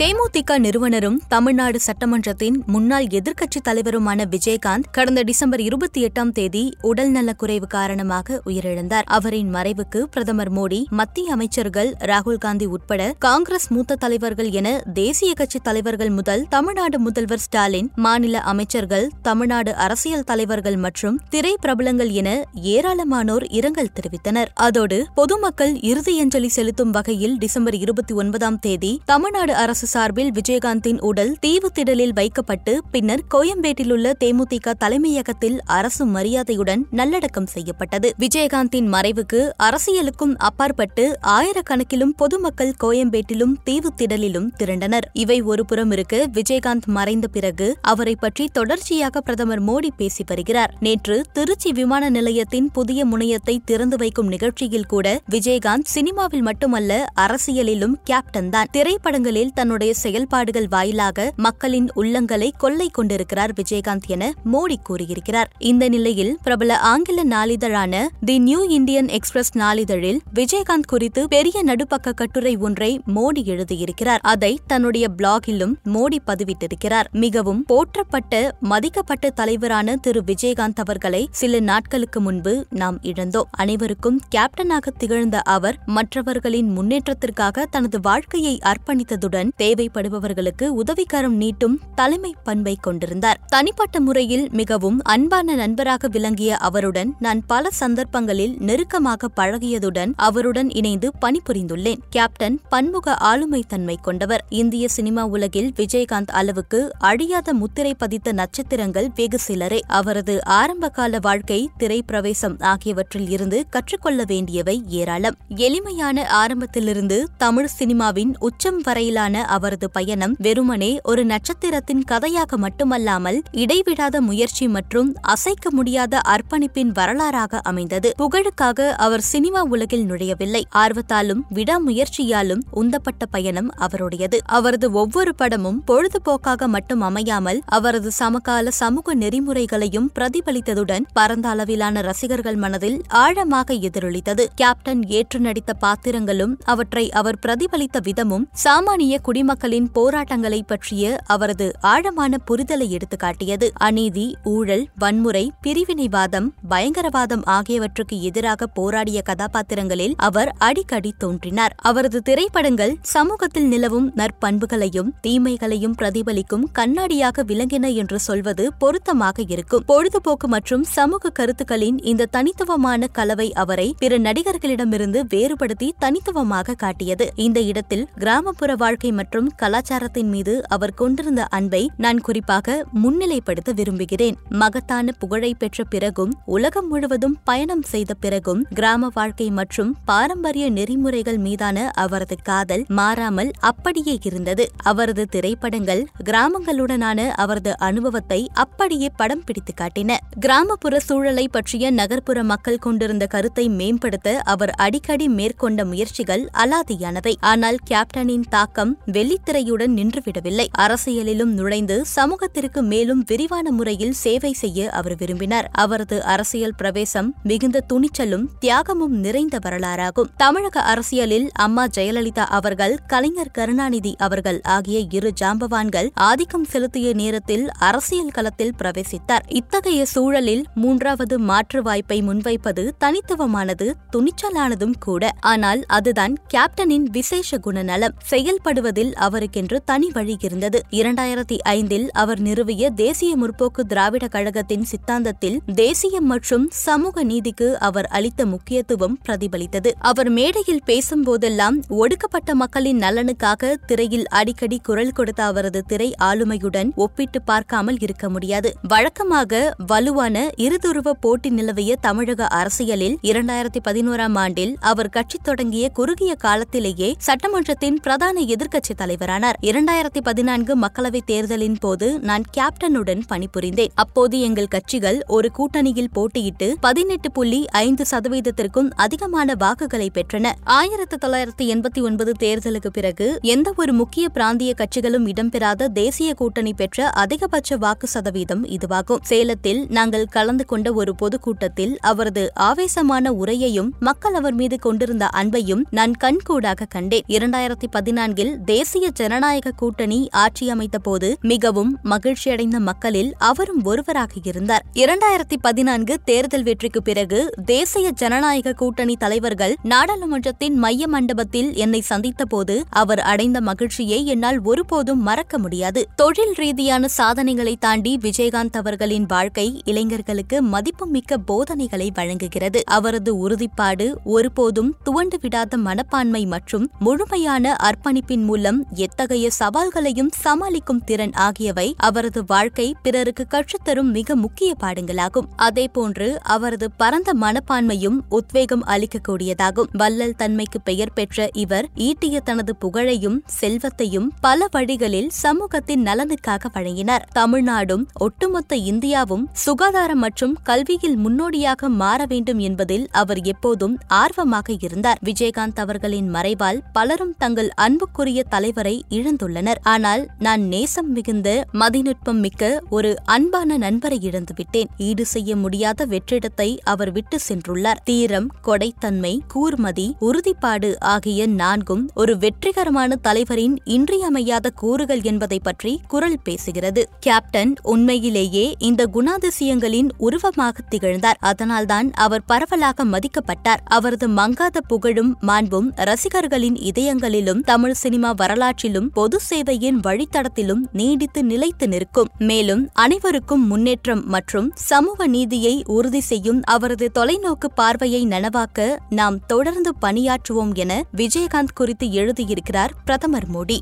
தேமுதிக நிறுவனரும் தமிழ்நாடு சட்டமன்றத்தின் முன்னாள் எதிர்க்கட்சித் தலைவருமான விஜயகாந்த் கடந்த டிசம்பர் இருபத்தி எட்டாம் தேதி உடல்நலக்குறைவு காரணமாக உயிரிழந்தார். அவரின் மறைவுக்கு பிரதமர் மோடி மத்திய அமைச்சர்கள் ராகுல் காந்தி உட்பட காங்கிரஸ் மூத்த தலைவர்கள் என தேசிய கட்சி தலைவர்கள் முதல் தமிழ்நாடு முதல்வர் ஸ்டாலின் மாநில அமைச்சர்கள் தமிழ்நாடு அரசியல் தலைவர்கள் மற்றும் திரை பிரபலங்கள் என ஏராளமானோர் இரங்கல் தெரிவித்தனர். அதோடு பொதுமக்கள் இறுதியஞ்சலி செலுத்தும் வகையில் டிசம்பர் இருபத்தி ஒன்பதாம் தேதி தமிழ்நாடு அரசு சார்பில் விஜயகாந்தின் உடல் தீவுத்திடலில் வைக்கப்பட்டு பின்னர் கோயம்பேட்டிலுள்ள தேமுதிக தலைமையகத்தில் அரசு மரியாதையுடன் நல்லடக்கம் செய்யப்பட்டது. விஜயகாந்தின் மறைவுக்கு அரசியலுக்கும் அப்பாற்பட்டு ஆயிரக்கணக்கிலும் பொதுமக்கள் கோயம்பேட்டிலும் தீவுத்திடலிலும் திரண்டனர். இவை ஒருபுறம் இருக்க விஜயகாந்த் மறைந்த பிறகு அவரை பற்றி தொடர்ச்சியாக பிரதமர் மோடி பேசி வருகிறார். நேற்று திருச்சி விமான நிலையத்தின் புதிய முனையத்தை திறந்து வைக்கும் நிகழ்ச்சியில் கூட விஜயகாந்த் சினிமாவில் மட்டுமல்ல அரசியலிலும் கேப்டன் தான். திரைப்படங்களில் தன் தன்னுடைய செயல்பாடுகள் வாயிலாக மக்களின் உள்ளங்களை கொள்ளை கொண்டிருக்கிறார் விஜயகாந்த் என மோடி கூறியிருக்கிறார். இந்த நிலையில் பிரபல ஆங்கில நாளிதழான தி நியூ இந்தியன் எக்ஸ்பிரஸ் நாளிதழில் விஜயகாந்த் குறித்து பெரிய நடுப்பக்க கட்டுரை ஒன்றை மோடி எழுதியிருக்கிறார். அதை தன்னுடைய பிளாகிலும் மோடி பதிவிட்டிருக்கிறார். மிகவும் போற்றப்பட்ட மதிக்கப்பட்ட தலைவரான திரு விஜயகாந்த் அவர்களை சில நாட்களுக்கு முன்பு நாம் இழந்தோம். அனைவருக்கும் கேப்டனாக திகழ்ந்த அவர் மற்றவர்களின் முன்னேற்றத்திற்காக தனது வாழ்க்கையை அர்ப்பணித்ததுடன் தேவைப்படுபவர்களுக்கு உதவிக்கரம் நீட்டும் தலைமை பண்பை கொண்டிருந்தார். தனிப்பட்ட முறையில் மிகவும் அன்பான நண்பராக விளங்கிய அவருடன் நான் பல சந்தர்ப்பங்களில் நெருக்கமாக பழகியதுடன் அவருடன் இணைந்து பணிபுரிந்துள்ளேன். கேப்டன் பன்முக ஆளுமை தன்மை கொண்டவர். இந்திய சினிமா உலகில் விஜயகாந்த் அளவுக்கு அழியாத முத்திரை பதித்த நட்சத்திரங்கள் வெகு சிலரே. அவரது ஆரம்பகால வாழ்க்கை திரைப்பிரவேசம் ஆகியவற்றில் இருந்து கற்றுக்கொள்ள வேண்டியவை ஏராளம். எளிமையான ஆரம்பத்திலிருந்து தமிழ் சினிமாவின் உச்சம் வரையிலான அவரது பயணம் வெறுமனே ஒரு நட்சத்திரத்தின் கதையாக மட்டுமல்லாமல் இடைவிடாத முயற்சி மற்றும் அசைக்க முடியாத அர்ப்பணிப்பின் வரலாறாக அமைந்தது. புகழுக்காக அவர் சினிமா உலகில் நுழையவில்லை. ஆர்வத்தாலும் விடாமுயற்சியாலும் உந்தப்பட்ட பயணம் அவருடையது. அவரது ஒவ்வொரு படமும் பொழுதுபோக்காக மட்டும் அமையாமல் அவரது சமகால சமூக நெறிமுறைகளையும் பிரதிபலித்ததுடன் பரந்த அளவிலான ரசிகர்கள் மனதில் ஆழமாக எதிரொலித்தது. கேப்டன் ஏற்று நடித்த பாத்திரங்களும் அவற்றை அவர் பிரதிபலித்த விதமும் சாமானிய குடி குடிமக்களின் போராட்டங்களை பற்றிய அவரது ஆழமான புரிதலை எடுத்துக்காட்டியது. அநீதி ஊழல் வன்முறை பிரிவினைவாதம் பயங்கரவாதம் ஆகியவற்றுக்கு எதிராக போராடிய கதாபாத்திரங்களில் அவர் அடிக்கடி தோன்றினார். அவரது திரைப்படங்கள் சமூகத்தில் நிலவும் நற்பண்புகளையும் தீமைகளையும் பிரதிபலிக்கும் கண்ணாடியாக விளங்கின என்று சொல்வது பொருத்தமாக இருக்கும். பொழுதுபோக்கு மற்றும் சமூக கருத்துக்களின் இந்த தனித்துவமான கலவை அவரை பிற நடிகர்களிடமிருந்து வேறுபடுத்தி தனித்துவமாக காட்டியது. இந்த இடத்தில் கிராமப்புற வாழ்க்கை மற்றும் கலாச்சாரத்தின் மீது அவர் கொண்டிருந்த அன்பை நான் குறிப்பாக முன்னிலைப்படுத்த விரும்புகிறேன். மகத்தான புகழை பெற்ற பிறகும் உலகம் முழுவதும் பயணம் செய்த பிறகும் கிராம வாழ்க்கை மற்றும் பாரம்பரிய நெறிமுறைகள் மீதான அவரது காதல் மாறாமல் அப்படியே இருந்தது. அவரது திரைப்படங்கள் கிராமங்களுடனான அவரது அனுபவத்தை அப்படியே படம் பிடித்து காட்டின. கிராமப்புற சூழலை பற்றிய நகர்ப்புற மக்கள் கொண்டிருந்த கருத்தை மேம்படுத்த அவர் அடிக்கடி மேற்கொண்ட முயற்சிகள் அலாதியானவை. ஆனால் கேப்டனின் தாக்கம் வெள்ளித்திரையுடன் நின்றுவிடவில்லை. அரசியலிலும் நுழைந்து சமூகத்திற்கு மேலும் விரிவான முறையில் சேவை செய்ய அவர் விரும்பினார். அவரது அரசியல் பிரவேசம் மிகுந்த துணிச்சலும் தியாகமும் நிறைந்த வரலாறாகும். தமிழக அரசியலில் அம்மா ஜெயலலிதா அவர்கள் கலைஞர் கருணாநிதி அவர்கள் ஆகிய இரு ஜாம்பவான்கள் ஆதிக்கம் செலுத்திய நேரத்தில் அரசியல் களத்தில் பிரவேசித்தார். இத்தகைய சூழலில் மூன்றாவது மாற்று வாய்ப்பை முன்வைப்பது தனித்துவமானது துணிச்சலானதும் கூட. ஆனால் அதுதான் கேப்டனின் விசேஷ குணநலம். செயல்படுவதில் அரசியலில் அவருக்கென்று தனி வழி இருந்தது. இரண்டாயிரத்தி ஐந்தில் அவர் நிறுவிய தேசிய முற்போக்கு திராவிட கழகத்தின் சித்தாந்தத்தில் தேசியம் மற்றும் சமூக நீதிக்கு அவர் அளித்த முக்கியத்துவம் பிரதிபலித்தது. அவர் மேடையில் பேசும்போதெல்லாம் ஒடுக்கப்பட்ட மக்களின் நலனுக்காக திரையில் அடிக்கடி குரல் கொடுத்த அவரது திரை ஆளுமையுடன் ஒப்பிட்டு பார்க்காமல் இருக்க முடியாது. வழக்கமாக வலுவான இருதுருவ போட்டி நிலவிய தமிழக அரசியலில் இரண்டாயிரத்தி பதினோராம் ஆண்டில் அவர் கட்சி தொடங்கிய குறுகிய காலத்திலேயே சட்டமன்றத்தின் பிரதான எதிர்க்கட்சி தலைவரானார். இரண்டாயிரத்தி பதினான்கு மக்களவைத் தேர்தலின் போது நான் கேப்டனுடன் பணிபுரிந்தேன். அப்போது எங்கள் கட்சிகள் ஒரு கூட்டணியில் போட்டியிட்டு பதினெட்டு புள்ளி ஐந்து சதவீதத்திற்கும் அதிகமான வாக்குகளை பெற்றன. ஆயிரத்தி தொள்ளாயிரத்தி எண்பத்தி ஒன்பது தேர்தலுக்கு பிறகு எந்த ஒரு முக்கிய பிராந்திய கட்சிகளும் இடம்பெறாத தேசிய கூட்டணி பெற்ற அதிகபட்ச வாக்கு சதவீதம் இதுவாகும். சேலத்தில் நாங்கள் கலந்து கொண்ட ஒரு பொதுக்கூட்டத்தில் அவரது ஆவேசமான உரையையும் மக்கள் அவர் மீது கொண்டிருந்த அன்பையும் நான் கண்கூடாக கண்டேன். இரண்டாயிரத்தி பதினான்கில் தேசிய தேசிய ஜனநாயக கூட்டணி ஆட்சி அமைத்த போது மிகவும் மகிழ்ச்சியடைந்த மக்களில் அவரும் ஒருவராக இருந்தார். இரண்டாயிரத்தி பதினான்கு தேர்தல் வெற்றிக்கு பிறகு தேசிய ஜனநாயக கூட்டணி தலைவர்கள் நாடாளுமன்றத்தின் மைய மண்டபத்தில் என்னை சந்தித்த போது அவர் அடைந்த மகிழ்ச்சியை என்னால் ஒருபோதும் மறக்க முடியாது. தொழில் ரீதியான சாதனைகளை தாண்டி விஜயகாந்த் அவர்களின் வாழ்க்கை இளைஞர்களுக்கு மதிப்புமிக்க போதனைகளை வழங்குகிறது. அவரது உறுதிப்பாடு ஒருபோதும் துவண்டு விடாத மனப்பான்மை மற்றும் முழுமையான அர்ப்பணிப்பின் மூலம் எத்தகைய சவால்களையும் சமாளிக்கும் திறன் ஆகியவை அவரது வாழ்க்கை பிறருக்கு கற்றுத்தரும் மிக முக்கிய பாடங்களாகும். அதேபோன்று அவரது பரந்த மனப்பான்மையும் உத்வேகம் அளிக்கக்கூடியதாகும். வள்ளல் தன்மைக்கு பெயர் பெற்ற இவர் ஈட்டிய தனது புகழையும் செல்வத்தையும் பல வழிகளில் சமூகத்தின் நலனுக்காக வழங்கினார். தமிழ்நாடும் ஒட்டுமொத்த இந்தியாவும் சுகாதாரம் மற்றும் கல்வியில் முன்னோடியாக மாற வேண்டும் என்பதில் அவர் எப்போதும் ஆர்வமாக இருந்தார். விஜயகாந்த் அவர்களின் மறைவால் பலரும் தங்கள் அன்புக்குரிய தலைவரை இழந்துள்ளனர். ஆனால் நான் நேசம் மிகுந்த மதிநுட்பம் மிக்க ஒரு அன்பான நண்பரை இழந்துவிட்டேன். ஈடு செய்ய முடியாத வெற்றிடத்தை அவர் விட்டு சென்றுள்ளார். தீரம் கொடைத்தன்மை கூர்மதி உறுதிப்பாடு ஆகிய நான்கும் ஒரு வெற்றிகரமான தலைவரின் இன்றியமையாத கூறுகள் என்பதை பற்றி குரல் பேசுகிறது. கேப்டன் உண்மையிலேயே இந்த குணாதிசயங்களின் உருவமாக திகழ்ந்தார். அதனால்தான் அவர் பரவலாக மதிக்கப்பட்டார். அவரது மங்காத புகழும் மாண்பும் ரசிகர்களின் இதயங்களிலும் தமிழ் சினிமா வர வரலாற்றிலும் பொது சேவையின் வழித்தடத்திலும் நீடித்து நிலைத்து நிற்கும். மேலும் அனைவருக்கும் முன்னேற்றம் மற்றும் சமூக நீதியை உறுதி செய்யும் அவரது தொலைநோக்கு பார்வையை நனவாக்க நாம் தொடர்ந்து பணியாற்றுவோம் என விஜயகாந்த் குறித்து எழுதியிருக்கிறார் பிரதமர் மோடி.